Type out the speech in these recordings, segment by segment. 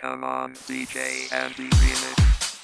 Come on, DJ Andy Remix.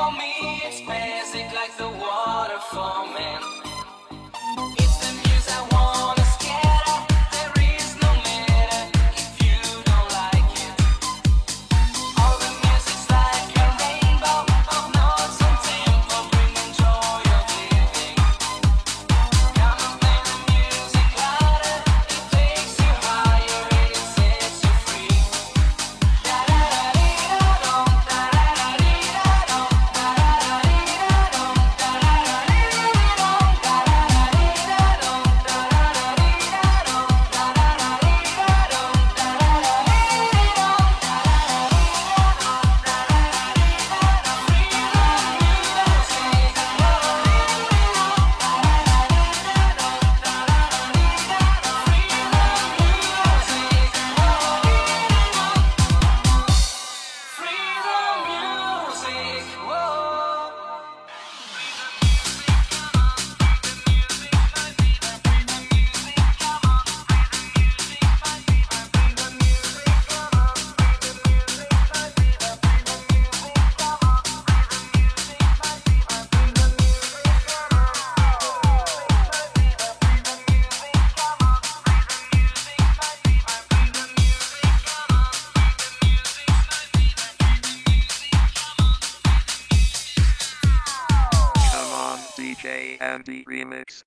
DJ Andy Remix.